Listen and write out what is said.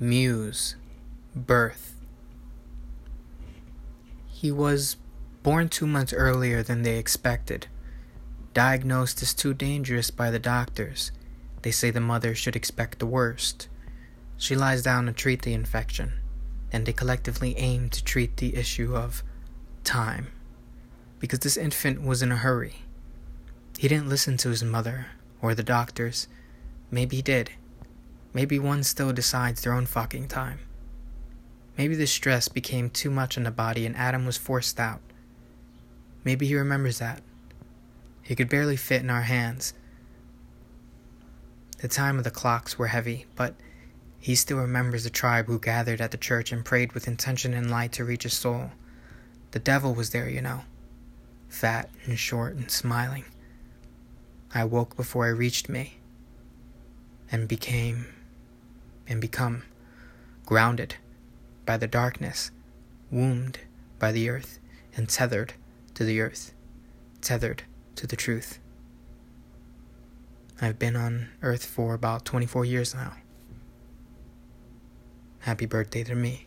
Muse, birth. He was born two months earlier than they expected. Diagnosed as too dangerous by the doctors. They say the mother should expect the worst. She lies down to treat the infection, and they collectively aim to treat the issue of time. Because this infant was in a hurry. He didn't listen to his mother or the doctors. Maybe he did. Maybe one still decides their own fucking time. Maybe the stress became too much on the body and Adam was forced out. Maybe he remembers that. He could barely fit in our hands. The time of the clocks were heavy, but he still remembers the tribe who gathered at the church and prayed with intention and light to reach his soul. The devil was there, you know, fat and short and smiling. I woke before I reached me and became and become grounded by the darkness, wombed by the earth, and tethered to the earth, tethered to the truth. I've been on earth for about 24 years now. Happy birthday to me.